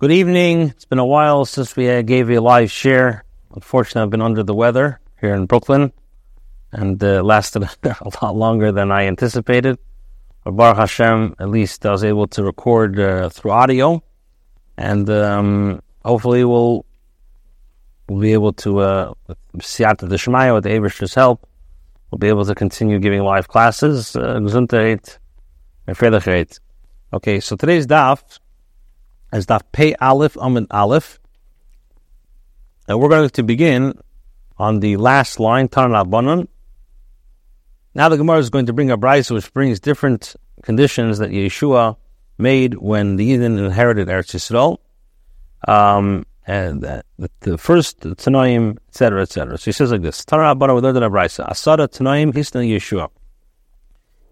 Good evening. It's been a while since we uh, gave a live share. Unfortunately, I've been under the weather here in Brooklyn and uh, lasted a lot longer than I anticipated. But Baruch Hashem, at least I was able to record uh, through audio, and um, hopefully we'll we'll be able to uh, with Siyata Deshmaya with the Averish's help, we'll be able to continue giving live classes. Uh, Gesundheit and Freilichkeit. Okay, so today's daf is daf Pei Aleph Amid Aleph, and we're going to begin on the last line Rabbanon. Now the Gemara is going to bring a brisa which brings different conditions that Yeshua made when the Yidden inherited Eretz Yisrael. Um, and the first Tanoim, etc., etc. So he says like this: Tara Abara brisa. Asada Tanoim Hisna Yeshua.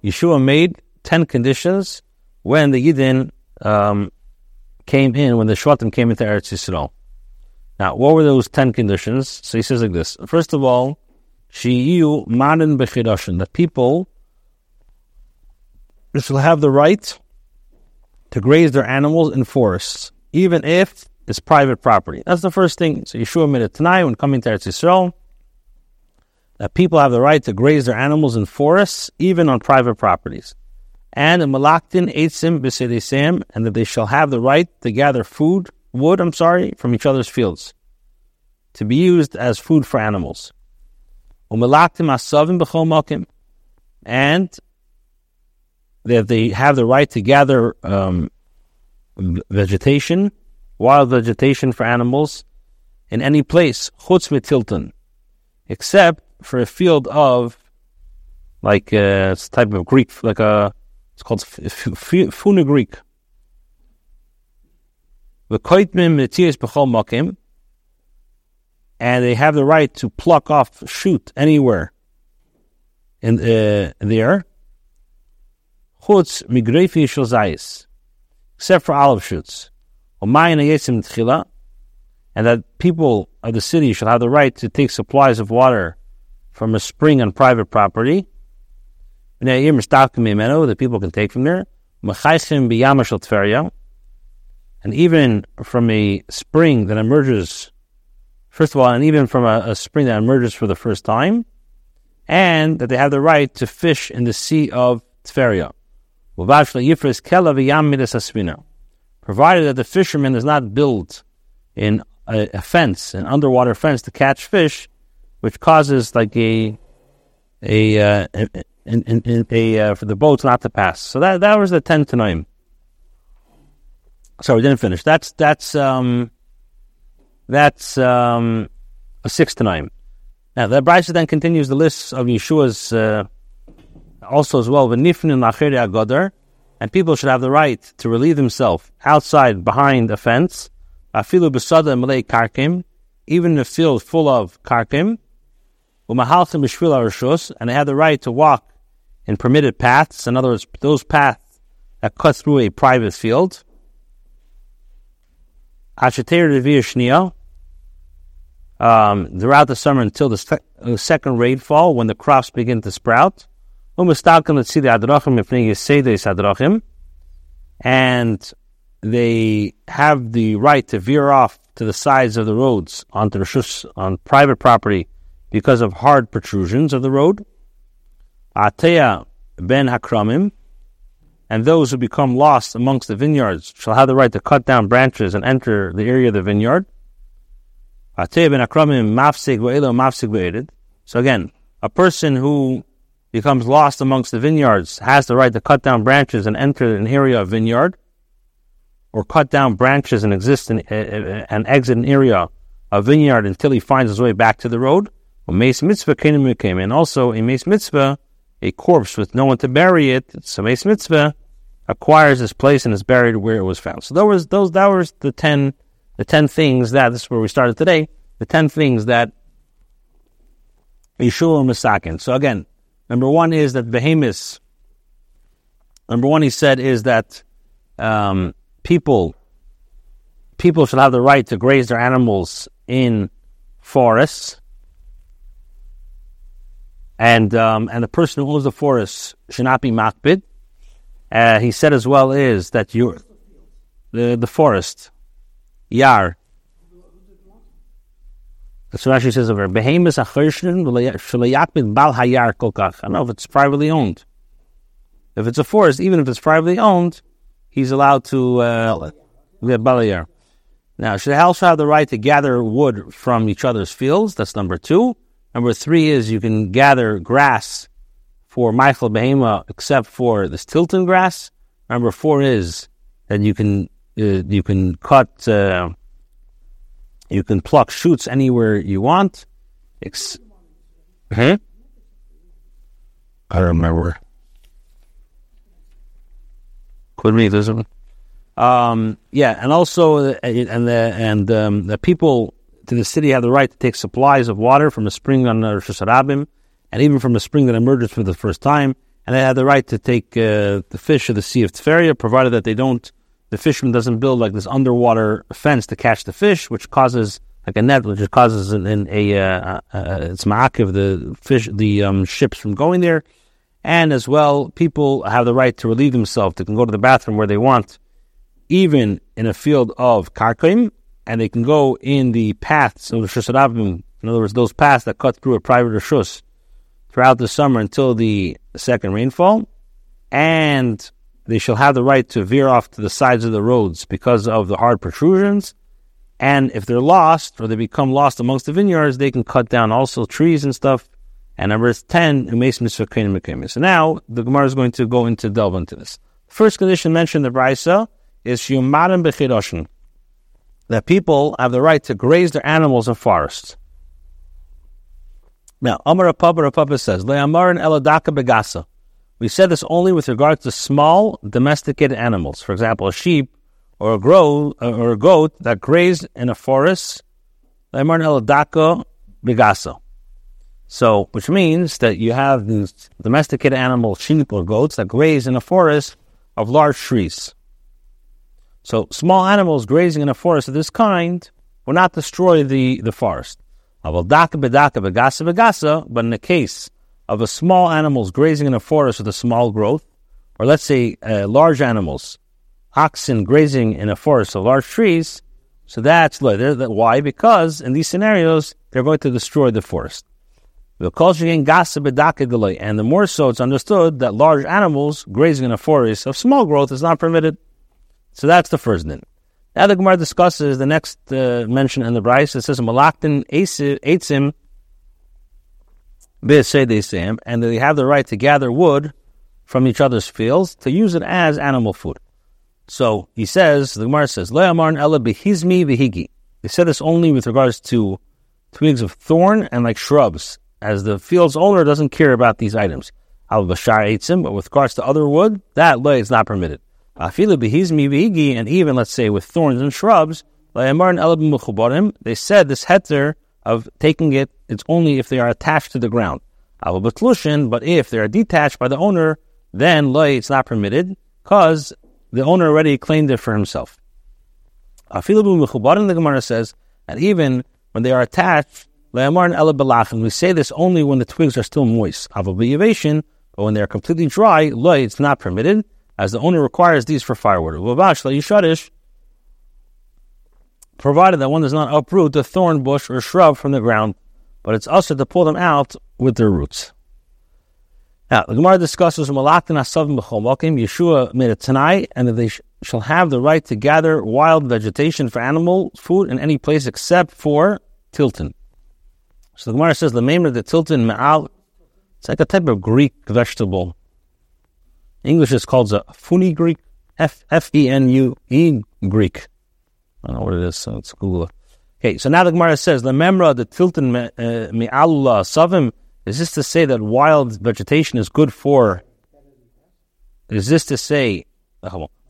Yeshua made ten conditions when the Yidden um, came in, when the Shvatim came into Eretz Yisrael. Now, what were those ten conditions? So he says like this: First of all, Shiyu Manin Bechidashin, that people shall have the right to graze their animals in forests, even if it's private property. That's the first thing. So Yeshua made it tonight when coming to Eretz Yisrael, that people have the right to graze their animals in forests, even on private properties. And malaktin eitzim b'sedesem, and that they shall have the right to gather food, wood, I'm sorry, from each other's fields, to be used as food for animals. Umalaktim asavim b'chol and that they have the right to gather um, vegetation, wild vegetation for animals, in any place, chutz mitilton, except for a field of, like uh, it's a type of Greek, like a, it's called makim, and they have the right to pluck off, shoot anywhere in uh, there. Chutz migrefi except for olive shoots. And that people of the city shall have the right to take supplies of water from a spring on private property. That people can take from there. And even from a spring that emerges, first of all, and even from a, a spring that emerges for the first time, and that they have the right to fish in the sea of Tveria provided that the fisherman does not build in a, a, fence, an underwater fence to catch fish, which causes like a a, uh, in, in, in, a uh, for the boats not to pass. So that that was the ten to nine. Sorry, we didn't finish. That's that's um that's um a to nine. Now the Brisa then continues the list of Yeshua's uh, also as well. V'nifnin lacheri agodar and people should have the right to relieve themselves outside behind a fence, afilu besada malay karkim, even in a field full of karkim, umahalchim b'shvil and they have the right to walk in permitted paths, in other words, those paths that cut through a private field. Um, throughout the summer until the uh, second rainfall when the crops begin to sprout. And they have the right to veer off to the sides of the roads onto on private property because of hard protrusions of the road. Ateya ben hakramim, and those who become lost amongst the vineyards shall have the right to cut down branches and enter the area of the vineyard. Ateya ben hakramim mafsig mafsig So again, a person who becomes lost amongst the vineyards, has the right to cut down branches and enter an area of vineyard, or cut down branches and exist in, uh, and exit an area of vineyard until he finds his way back to the road. Mes mitzvah came, and also a mes mitzvah, a corpse with no one to bury it. So mes mitzvah acquires this place and is buried where it was found. So those was those that was the ten the ten things that this is where we started today. The ten things that Yeshua Masakin. So again, Number one is that behemoths. Number one, he said, is that um, people people should have the right to graze their animals in forests, and um, and the person who owns the forest should not be makbid. Uh, he said as well is that you the the forest, yar. That's what Rashi says over behemoths achirshin shalayakmid bal hayar kolkach. I don't know if it's privately owned. If it's a forest, even if it's privately owned, he's allowed to uh, balayar. Now, should also have the right to gather wood from each other's fields. That's number two. Number three is you can gather grass for Michael Behema except for the Stilton grass. Number four is that you can uh, you can cut uh, you can pluck shoots anywhere you want. Ex- huh? I don't remember. Could be this one. Um, yeah, and also, uh, and the and um, the people to the city have the right to take supplies of water from a spring on Rosh Hashanah, and even from a spring that emerges for the first time. And they have the right to take uh, the fish of the Sea of Tveria, provided that they don't, the fisherman doesn't build like this underwater fence to catch the fish, which causes like a net, which causes an, an a uh, uh, uh it's of the fish, the um, ships from going there. And as well, people have the right to relieve themselves. They can go to the bathroom where they want, even in a field of karkaim, and they can go in the paths of the Shusarabim, in other words, those paths that cut through a private Rishus throughout the summer until the second rainfall, and they shall have the right to veer off to the sides of the roads because of the hard protrusions. And if they're lost or they become lost amongst the vineyards, they can cut down also trees and stuff. And number 10, So now the Gemara is going to go into delve into this. First condition mentioned in the Brisa is Shumarim Bechiroshin that people have the right to graze their animals in forests. Now, Amar Papa Papa says, Le'amarin eladaka begasa. We said this only with regard to small domesticated animals. For example, a sheep or a, grow, uh, or a goat that grazed in a forest. Le'amarin eladaka begasa. So, which means that you have these domesticated animals, sheep or goats, that graze in a forest of large trees. So small animals grazing in a forest of this kind will not destroy the, the forest. But in the case of a small animals grazing in a forest with a small growth, or let's say uh, large animals, oxen grazing in a forest of large trees, so that's why? Because in these scenarios, they're going to destroy the forest. And the more so, it's understood that large animals grazing in a forest of small growth is not permitted. So that's the first din. Now the Gemara discusses the next uh, mention in the Brisa. It says Malaktin Eitzim Sam, and they have the right to gather wood from each other's fields to use it as animal food. So he says, the Gemara says, Le'amarn ela behizmi vihigi. They said this only with regards to twigs of thorn and like shrubs, as the field's owner doesn't care about these items. Al bashar eitzim, but with regards to other wood, that lay is not permitted. And even, let's say, with thorns and shrubs, they said this heter of taking it, it's only if they are attached to the ground. But if they are detached by the owner, then it's not permitted because the owner already claimed it for himself. The Gemara says, and even when they are attached, we say this only when the twigs are still moist. But when they are completely dry, it's not permitted as the owner requires these for firewood. Provided that one does not uproot the thorn bush or shrub from the ground, but it's also to pull them out with their roots. Now, the Gemara discusses Yeshua made a tanai, and that they sh- shall have the right to gather wild vegetation for animal food in any place except for tilton. So the Gemara says the name of the tilton ma'al, it's like a type of Greek vegetable English is called the Funi Greek, F F E N U E Greek. I don't know what it is, so let's Google. Okay, so now the Gemara says, the memra, the tilton mi'alula savim, is this to say that wild vegetation is good for, is this to say,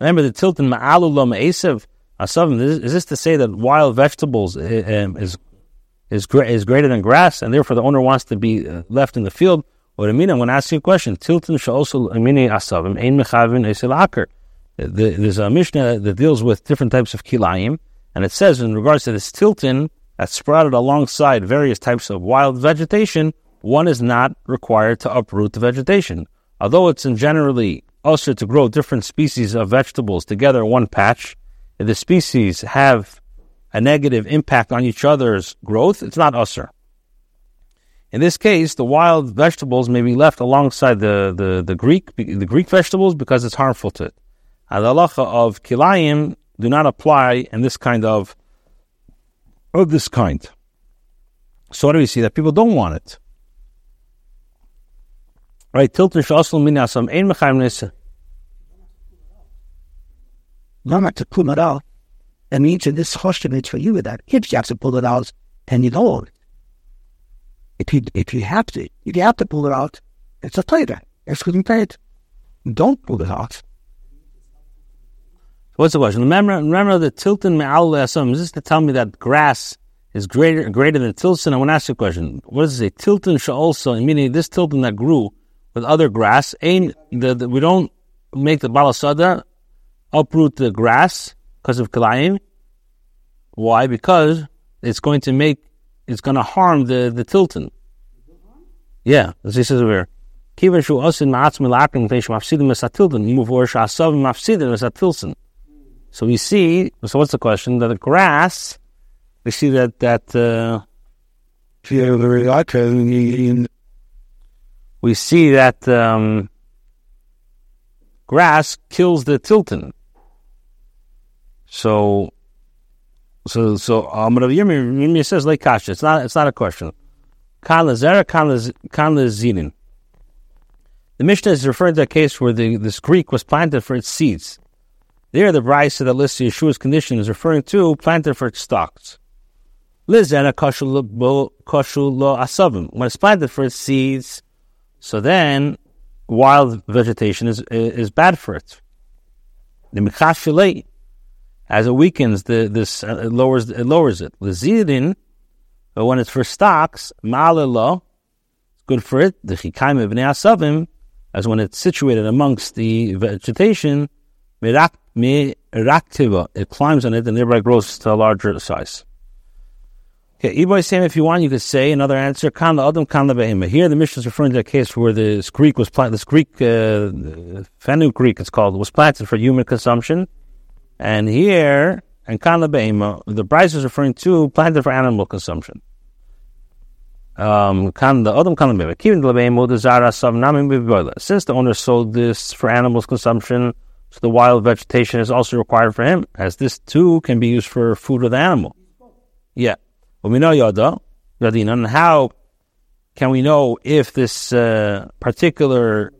remember the tilton mi'alula me'esav asavim, is this to say that wild vegetables uh, um, is, is, is greater than grass, and therefore the owner wants to be uh, left in the field? What I mean, I'm going to ask you a question. Tilton also amini asavim ein mechavin esel aker. There's a Mishnah that deals with different types of kilayim, and it says in regards to this tilton that sprouted alongside various types of wild vegetation, one is not required to uproot the vegetation. Although it's in generally also to grow different species of vegetables together in one patch, if the species have a negative impact on each other's growth, it's not usr. In this case, the wild vegetables may be left alongside the, the, the Greek the Greek vegetables because it's harmful to it. And the halacha of kilayim do not apply in this kind of of this kind. So what do we see? That people don't want it. Right, tilton shasl minasam ein mechayim nisa. Not to pull it out. That means in this hostage for you that if you have to pull it out, and you don't. If you if you have to, if you have to pull it out, it's a Torah. It's paid. Don't pull it out. What's the question? Remember, remember the tilton me'al asam. Is this to tell me that grass is greater greater than tilton? I want to ask you a question. What does it say? Tilton also, meaning this tilton that grew with other grass, ain't the, the we don't make the balasada uproot the grass because of kilayim. Why? Because it's going to make it's going to harm the the tilton. Yeah, as he says here. So we see. So what's the question? That the grass, we see that that. Uh, we see that um, grass kills the tilton. So, so, so Amar Yirmi says like kasha. It's not. It's not a question. Kan kan. The Mishnah is referring to a case where the, this Greek was planted for its seeds. There, the Brisa that lists Yeshua's condition is referring to planted for its stalks. Lizena koshu lo asavim. When it's planted for its seeds, so then wild vegetation is is bad for it. The mikashilei, as it weakens, the this uh, it lowers it lowers it. The zidin, but when it's for stocks, ma'alelo, it's good for it. The chikaim ibnei asavim, as when it's situated amongst the vegetation, mirak it climbs on it and thereby grows to a larger size. Okay, Iboy Sam, if you want, you could say another answer. Kan Adam, kan. Here, the Mishnah is referring to a case where this Greek was planted, this Greek, uh, Fenugreek, Greek, it's called, was planted for human consumption. And here, and kan the Brisa is referring to planted for animal consumption. Um, Since the owner sold this for animals consumption, so the wild vegetation is also required for him, as this too can be used for food of the animal. Yeah. We know Yada, and how can we know if this uh, particular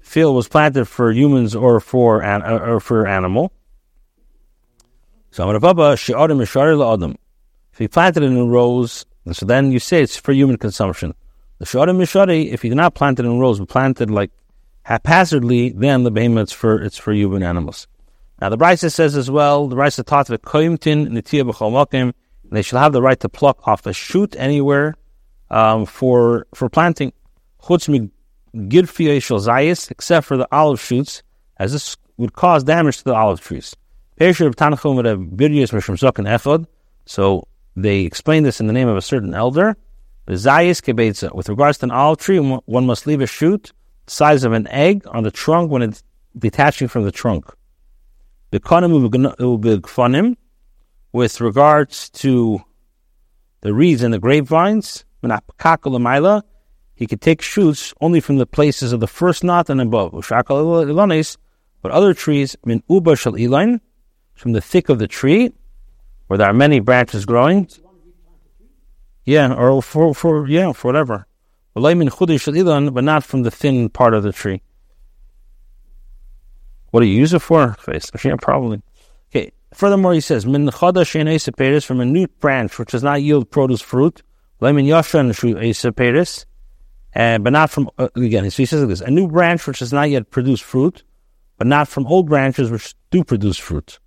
field was planted for humans or for an, or for animal? So If he planted it in rows, so then you say it's for human consumption. The Sharim Mishari, if you did not plant it in rows, but planted like haphazardly, then the behemoths for it's for human animals. Now the Brisa says as well, the Brisa taught that koimtin nitiyah b'chol they shall have the right to pluck off a shoot anywhere um, for for planting. Chutz gidfiyah zayis, except for the olive shoots, as this would cause damage to the olive trees. So they explain this in the name of a certain elder. With regards to an olive tree, one must leave a shoot size of an egg on the trunk when it's detaching from the trunk. The with regards to the reeds and the grapevines, he could take shoots only from the places of the first knot and above. But other trees, min uba shal ilain, from the thick of the tree, where there are many branches growing. Yeah, or for, for yeah, for whatever but not from the thin part of the tree. What do you use it for? Yeah, probably. Okay. Furthermore, he says, Min from a new branch which does not yield produce fruit. Lemon yashan esaperis, and but not from uh, again. So he says like this: a new branch which does not yet produce fruit, but not from old branches which do produce fruit.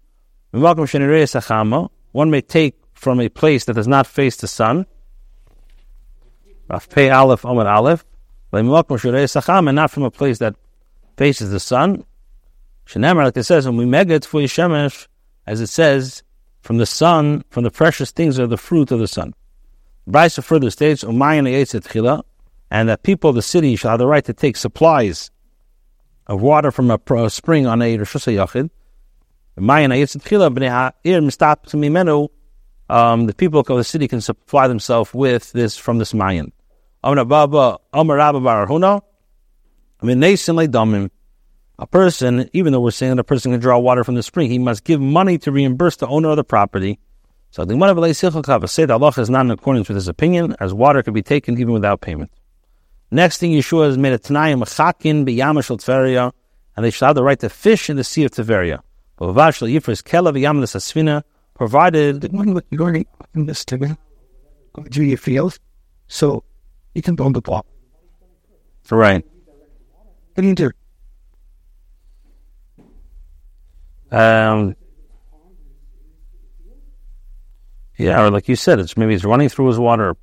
One may take from a place that does not face the sun, Pei Aleph Omer Aleph, and not from a place that faces the sun. Shenemar, like it says, when we megat for Shemesh, as it says, from the sun, from the precious things are the fruit of the sun. Brisa further states, and that people of the city shall have the right to take supplies of water from a, a spring on a Rosh Yachid. Um, the people of the city can supply themselves with this from this mayan. A person, even though we're saying that a person can draw water from the spring, he must give money to reimburse the owner of the property. So the Gemara say the Allah is not in accordance with his opinion, as water could be taken even without payment. Next thing Yeshua has made a Tanayim Chakin b'yamash Tveria, and they shall have the right to fish in the sea of Tveria. Provided you're in this to your field, so you can build the block. Right. What do you do? Um, yeah, or like you said, it's maybe it's running through his water.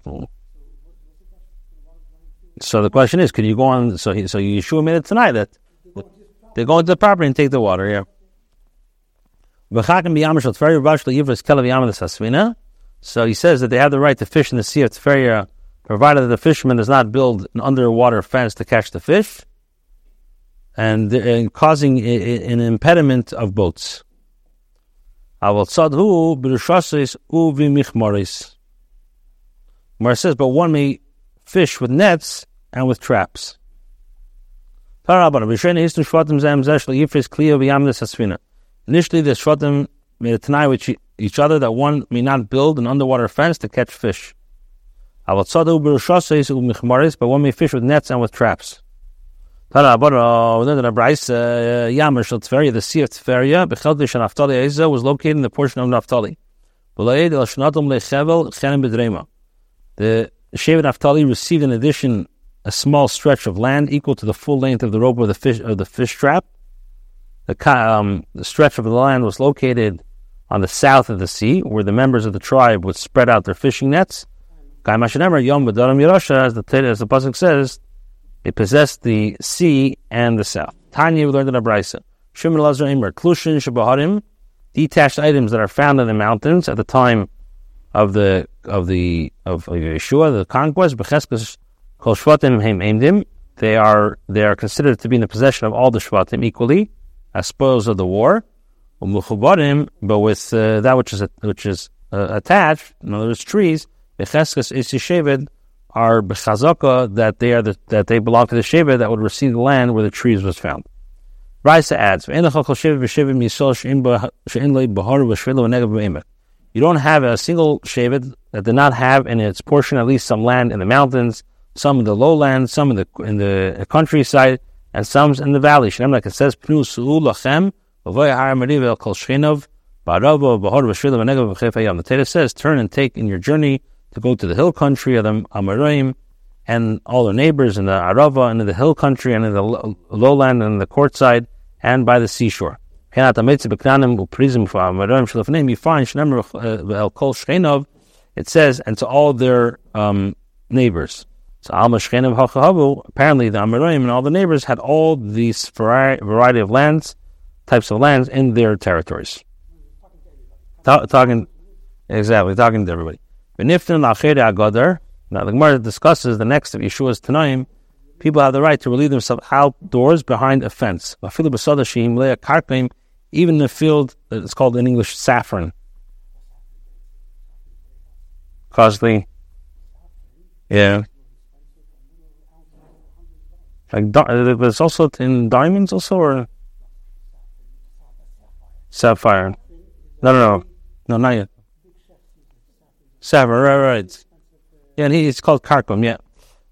So the question is, could you go on? So he, so Yeshua made it tonight that they go into the property and take the water. Yeah. So he says that they have the right to fish in the sea of Tveria, uh, provided that the fisherman does not build an underwater fence to catch the fish and, uh, and causing a, an impediment of boats. Mar says, but one may fish with nets and with traps. Initially, the Shvatim made a tenai with each other that one may not build an underwater fence to catch fish. But one may fish with nets and with traps. The sea of Tveria, was located in the portion of bedrema. The Shevet Naftali received in addition a small stretch of land equal to the full length of the rope of the fish of the fish trap. The, um, the stretch of the land was located on the south of the sea, where the members of the tribe would spread out their fishing nets. As the as the pasuk says, it possessed the sea and the south. Tanya, we learned in a brisa. Shimon Lazar Imer, Klushin Shabaharim, detached items that are found in the mountains at the time of the of the of Yeshua, the conquest. Becheskas Kol Shvatim Heim. They are they are considered to be in the possession of all the Shvatim equally, as spoils of the war. But with uh, that which is which is uh, attached, in other words, trees. Becheskas is are b'chazaka that they are the, that they belong to the sheva that would receive the land where the trees was found. Raisa adds, You don't have a single shevet that did not have in its portion at least some land in the mountains, some in the lowlands, some in the in the countryside, and some in the valley. Like it says, Pnu su'u lachem, The Torah says, turn and take in your journey to go to the hill country of the Amoraim and all their neighbors in the Arava and in the hill country and in the lowland and the courtside and by the seashore. You find it says, and to all their um, neighbors. So Alma Shchenav Hachahavu, apparently the Amoraim and all the neighbors had all these variety of lands, types of lands in their territories. talking, exactly, talking to everybody. Beniftin la'achere agadar. Now the Gemara discusses the next of Yeshua's Tanaim. People have the right to relieve themselves outdoors behind a fence. Even in the field, it's called in English saffron. Costly. Yeah. Like uh, it's also in diamonds also or sapphire. No, no, no, no, not yet. Sapphire, right, right. Yeah, and he, it's called Karkum, yeah.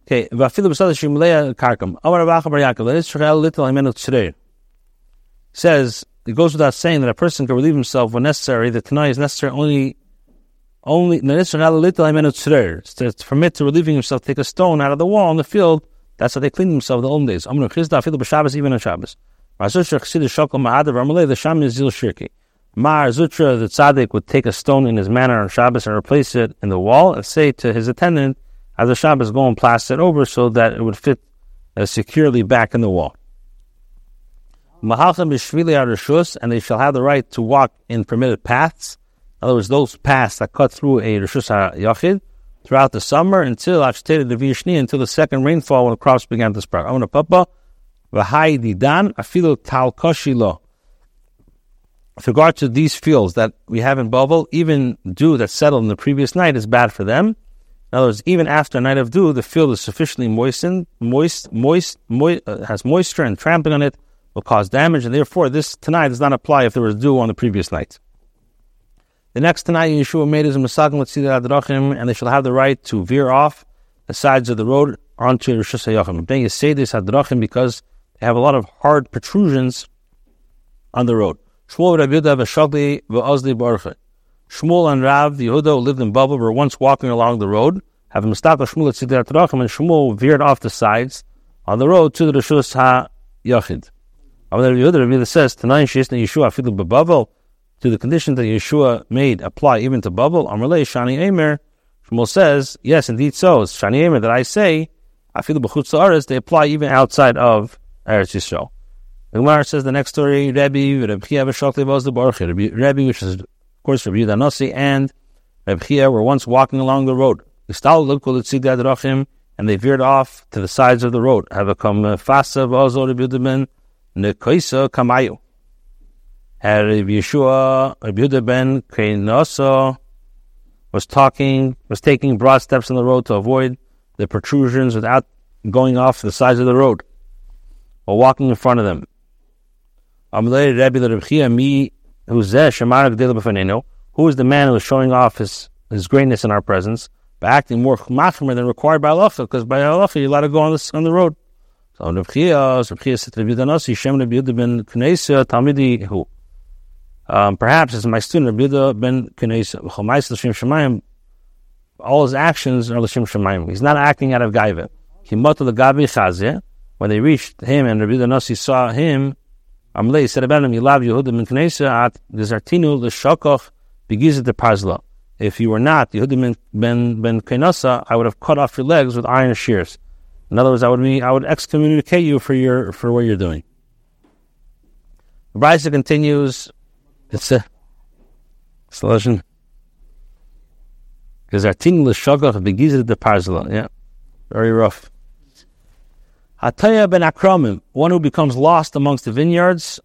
Okay, Vafilu B'Sada Shimleya Karkum. Amar Avacha Bar Yaakov, Israel little. Says, it goes without saying that a person can relieve himself when necessary. The Tanai is necessary only, only, to permit to relieving himself, take a stone out of the wall in the field. That's how they clean themselves the old days. Amar Chisda Afilu B'Shabbos, even on Shabbos. The Sham is Zil Shirki. Mar Zutra, the tzaddik, would take a stone in his manner on Shabbos and replace it in the wall and say to his attendant, as the Shabbos, go and plaster it over so that it would fit uh, securely back in the wall. Mahalchim b'shvili arishus, and they shall have the right to walk in permitted paths. In other words, those paths that cut through a rishus yachid throughout the summer until Achshteda the Vishni, until the second rainfall when the crops began to sprout. Amuna papa, v'hai didan afilu tal koshilo with regard to these fields that we have in Babel, even dew that settled in the previous night is bad for them. In other words, even after a night of dew, the field is sufficiently moistened, moist, moist, moist uh, has moisture, and trampling on it will cause damage, and therefore this tonight does not apply if there was dew on the previous night. The next tonight Yeshua made is a Masagim Adrachim, and they shall have the right to veer off the sides of the road onto Rosh Hashanah. Then you say this Adrachim because they have a lot of hard protrusions on the road. Shmuel Yehuda and Rav the Yehuda who lived in Babel were once walking along the road, having mistaka Shmuel at Siddur Tarachim, and Shmuel veered off the sides on the road to the Rishus HaYachid. Rabbi Yehuda Rabbi says, Tanayin Shesna Yeshua Afilu Babel, to the condition that Yeshua made apply even to Babel, Amrle Shani Emer, Shmuel says, yes, indeed so. It's Shani Emer that I say, Afilu B'chutz Aretz, they apply even outside of Eretz Yisrael. The Gemara says the next story, Rebbe, which is, of course, Rebbe Yudanasi, and Rebbe Chia were once walking along the road. And they veered off to the sides of the road. Have come uh, fasa v'ozo kamayu. Rebbe Yeshua, Rebbe Yudaben, keinoso, was talking, was taking broad steps on the road to avoid the protrusions without going off the sides of the road while walking in front of them. Who is the man who is showing off his, his greatness in our presence by acting more machmer than required by Allah? Because by Allah you're allowed to go on, this, on the road. So Rav Chia, Rav Chia said Rabbi Yudanasi, Shem Rabbi Yudah ben Knesya, Talmidi, who? Um, perhaps it's my student Rabbi Yudah ben Shemayim, all his actions are L'Shem Shemayim. He's not acting out of Gaiva. When they reached him and Rabbi Yudanasi saw him, Amlei said about him, Yilav Yehuda min Knesa at Gizartinu l'shakoch begizet the Pazla. If you were not Yehuda ben ben Kenasa, I would have cut off your legs with iron shears. In other words, I would mean I would excommunicate you for your for what you're doing. Brisa continues. It's a solution. Gizartinu l'shakoch begizet the Pazla. Yeah, very rough. Hataya ben Akramim, one who becomes lost amongst the vineyards.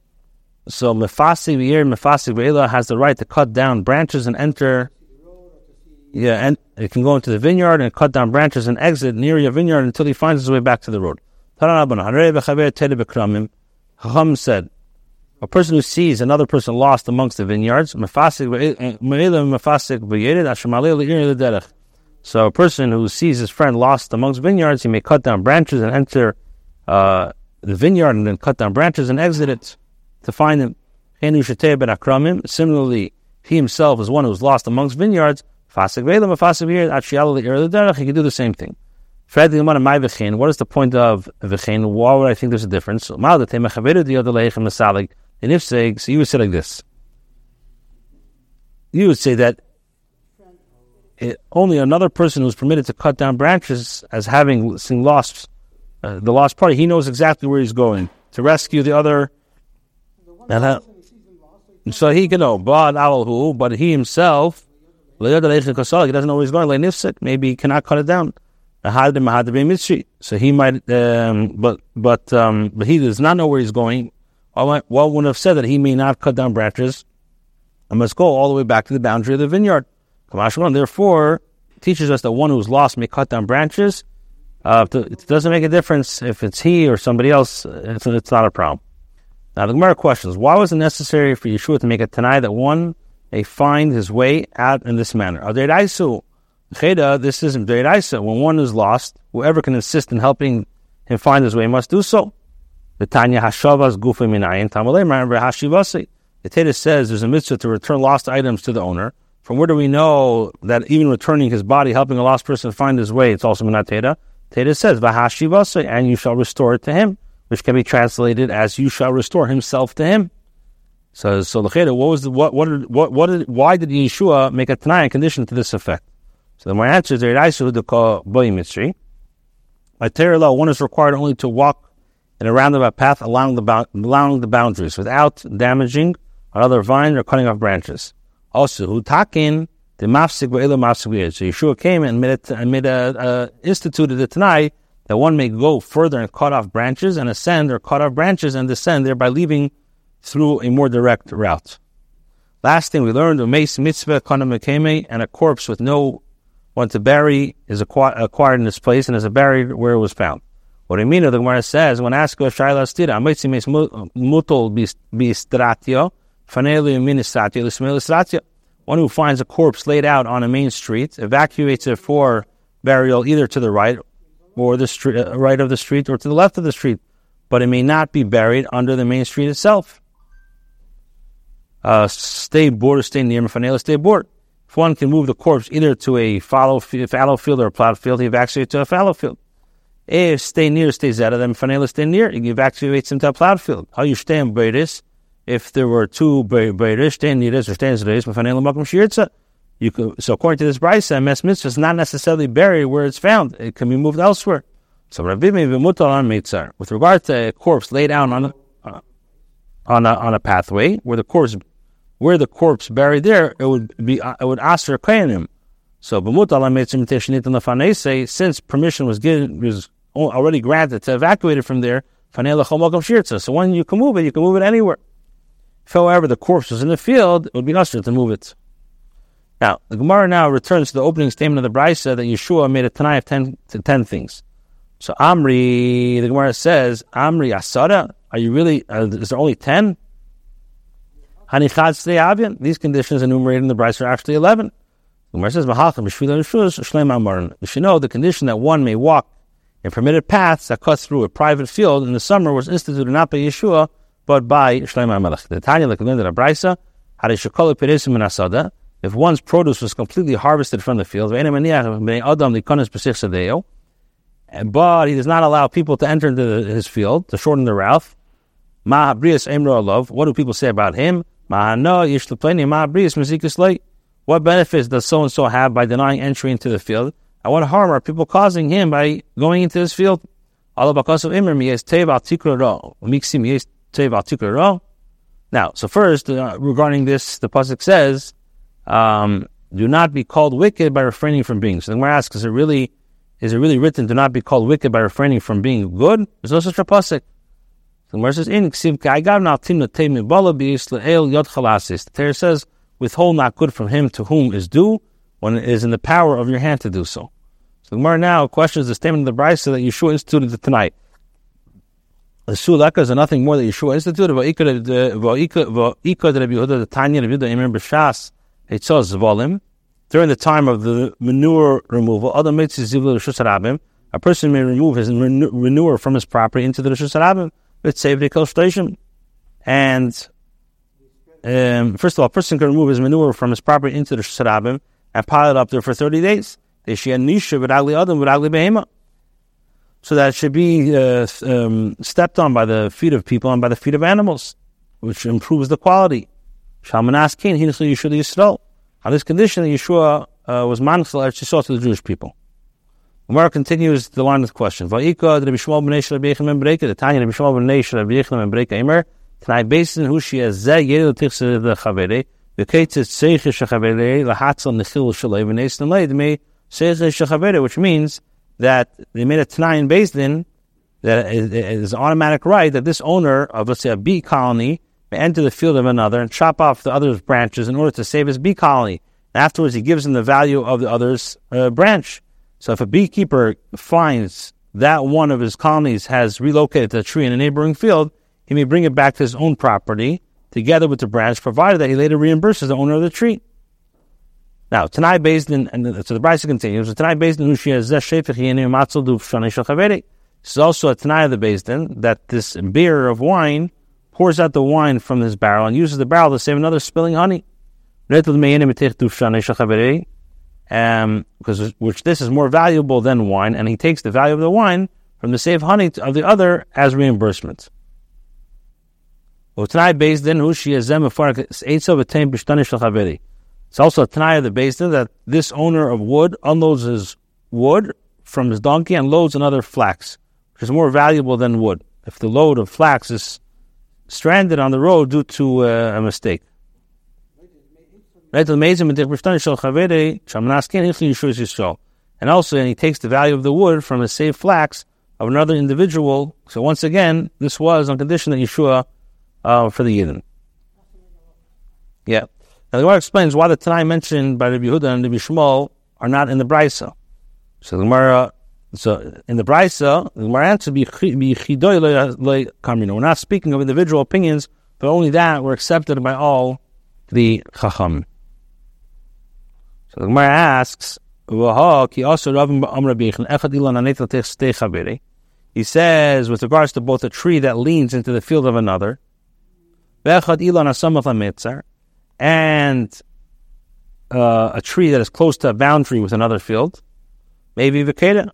So Mefasi V'ir Mefasi V'ela has the right to cut down branches and enter. Yeah, and it can go into the vineyard and cut down branches and exit near your vineyard until he finds his way back to the road. Chacham said, a person who sees another person lost amongst the vineyards, so a person who sees his friend lost amongst vineyards, he may cut down branches and enter uh, the vineyard and then cut down branches and exit it to find him. Similarly, he himself is one who is lost amongst vineyards. He can do the same thing. What is the point of v'chein? Why would I think there's a difference? And if say, so you would say like this. You would say that it, only another person who is permitted to cut down branches as having seen lost uh, the lost party, he knows exactly where he's going to rescue the other. And so he can know, but he himself, he doesn't know where he's going. Maybe he cannot cut it down. So he might, um, but but um, but he does not know where he's going. Well, would have said that he may not cut down branches. I must go all the way back to the boundary of the vineyard. Therefore, teaches us that one who's lost may cut down branches uh, it doesn't make a difference if it's he or somebody else. It's, it's not a problem. Now the Gemara questions: Why was it necessary for Yeshua to make a tanai that one may find his way out in this manner? This isn't deiraisa. When one is lost, whoever can assist in helping him find his way must do so. The Tanya Hashavas Gufa Minayin Tamalei Hashivasi. The Teda says there's a mitzvah to return lost items to the owner. From where do we know that even returning his body, helping a lost person find his way, it's also minat Teda? Teda says, Vahashivasa, and you shall restore it to him, which can be translated as you shall restore himself to him. So, so Lecheda, what was the, what, what, what, what did, why did Yeshua make a Tanai condition to this effect? So my answer is, boy mitzri. By law, one is required only to walk in a roundabout path along the, along the boundaries without damaging another vine or cutting off branches. Also, hutakin the mafsik ve'ela mafsik So Yeshua came and made, it, and made a, instituted it tonight that one may go further and cut off branches and ascend or cut off branches and descend, thereby leaving through a more direct route. Last thing we learned, a mes mitzvah kanam and a corpse with no one to bury is acquired in this place and is buried where it was found. Mean, the Gemara says, when asked a Shaila Stira, Amitzi mes mutal bistratio, fanelu ministratio, l'smelistratio. One who finds a corpse laid out on a main street, evacuates it for burial either to the right or the street, uh, right of the street or to the left of the street, but it may not be buried under the main street itself. Uh, stay board or stay near Mefanela, stay board. If one can move the corpse either to a fallow, fallow field or a plowed field, he evacuates to a fallow field. If stay near, stay zeta, then Mefanela, stay near, he evacuates him to a plowed field. How you stay in Beirut? If there were two Beirut, stay near or stay in Zeres, Mefanela, Makom Shirtza. You could, so according to this brisa, mes mitzvah is not necessarily buried where it's found; it can be moved elsewhere. So Rabbi Mutal on mitzar with regard to a corpse laid down on a, on a on a pathway where the corpse where the corpse buried there, it would be it would aser him. So say since permission was given was already granted to evacuate it from there. So when you can move it, you can move it anywhere. If, however, the corpse was in the field, it would be usher to move it. Now, the Gemara now returns to the opening statement of the Brisa that Yeshua made a Tanai of 10, to 10 things. So Amri, the Gemara says, Amri Asada, are you really, uh, is there only 10? Hanichad These conditions enumerated in the Brisa are actually 11. The Gemara says, You should know the condition that one may walk in permitted paths that cut through a private field in the summer was instituted not by Yeshua, but by Shleim HaMelech. The Tanya, like the Brisa, Hadishakol Perisim and Asada, if one's produce was completely harvested from the field, but he does not allow people to enter into his field to shorten the route. What do people say about him? What benefits does so and so have by denying entry into the field? And what harm are people causing him by going into this field? Now, so first, uh, regarding this, the pasuk says um, do not be called wicked by refraining from being. So the Gemara asks, is it really, is it really written, do not be called wicked by refraining from being good? There's no such a pasuk. The Gemara says, in The Torah says, withhold not good from him to whom is due, when it is in the power of your hand to do so. So Gemara now questions the statement of the Brisa that Yeshua instituted tonight. The Sulaka is nothing more that Yeshua instituted. during the time of the manure removal, a person may remove his manure from his property into the Rishus Harabim. And um, first of all, a person can remove his manure from his property into the Rishus Harabim and pile it up there for 30 days. So that it should be uh, um, stepped on by the feet of people and by the feet of animals, which improves the quality. King, he. On this condition, Yeshua uh, was manchel Eretz Yisrael to the Jewish people. Gemara continues the line of question. The ben the seiche shechavere, which means that they made a Tanai in Beis Din that it is an automatic right that this owner of, let's say, a bee colony may enter the field of another and chop off the other's branches in order to save his bee colony. And afterwards, he gives him the value of the other's uh, branch. So if a beekeeper finds that one of his colonies has relocated a tree in a neighboring field, he may bring it back to his own property together with the branch, provided that he later reimburses the owner of the tree. Now, Tanai Beis Din, and so the Brisa continues, Tanai Beis Din This is also a Tanai of the Beis Din that this beer of wine pours out the wine from this barrel and uses the barrel to save another spilling honey. Um, because which this is more valuable than wine, and he takes the value of the wine from the saved honey of the other as reimbursement. It's also a Tanai of the Din that this owner of wood unloads his wood from his donkey and loads another flax, which is more valuable than wood. If the load of flax is stranded on the road due to uh, a mistake. And also, and he takes the value of the wood from a saved flax of another individual. So once again, this was on condition that Yeshua uh, for the Yidden. Yeah. The Gemara explains why the Tanai mentioned by Rabbi Yehuda and Rabbi Shmuel are not in the Brisa. So the Gemara, so in the Brisa, the Gemara answers, "Be kamino." We're not speaking of individual opinions, but only that were accepted by all the Chacham. So the Gemara asks, he says, with regards to both a tree that leans into the field of another, and uh, a tree that is close to a boundary with another field, maybe vikeda.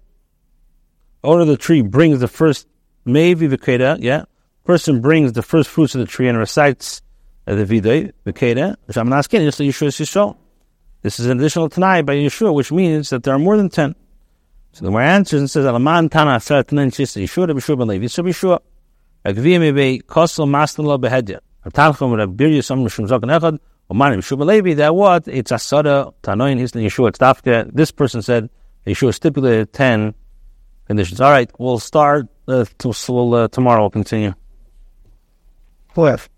Owner of the tree brings the first, maybe vikeda, yeah. Person brings the first fruits of the tree and recites the videi, vikeda, which I'm not asking, just the Yeshua Yisrael. This is an additional Tanai by Yeshua, which means that there are more than 10. So the Gemara answers and says, Alaman Tana Asar Tanan Shis Yeshua B'Shua Ben Levi. So B'Shua. Agviyim Ebe Kosel Mastan Lo Behedya. Tanchum Rab Birya Sam Zokan Echad. Levi. That what? It's Asada Tanoin His Yeshua. It's Dafka. This person said Yeshua stipulated 10 conditions. All right, we'll start uh, we'll, uh, tomorrow. We'll continue. Fourth.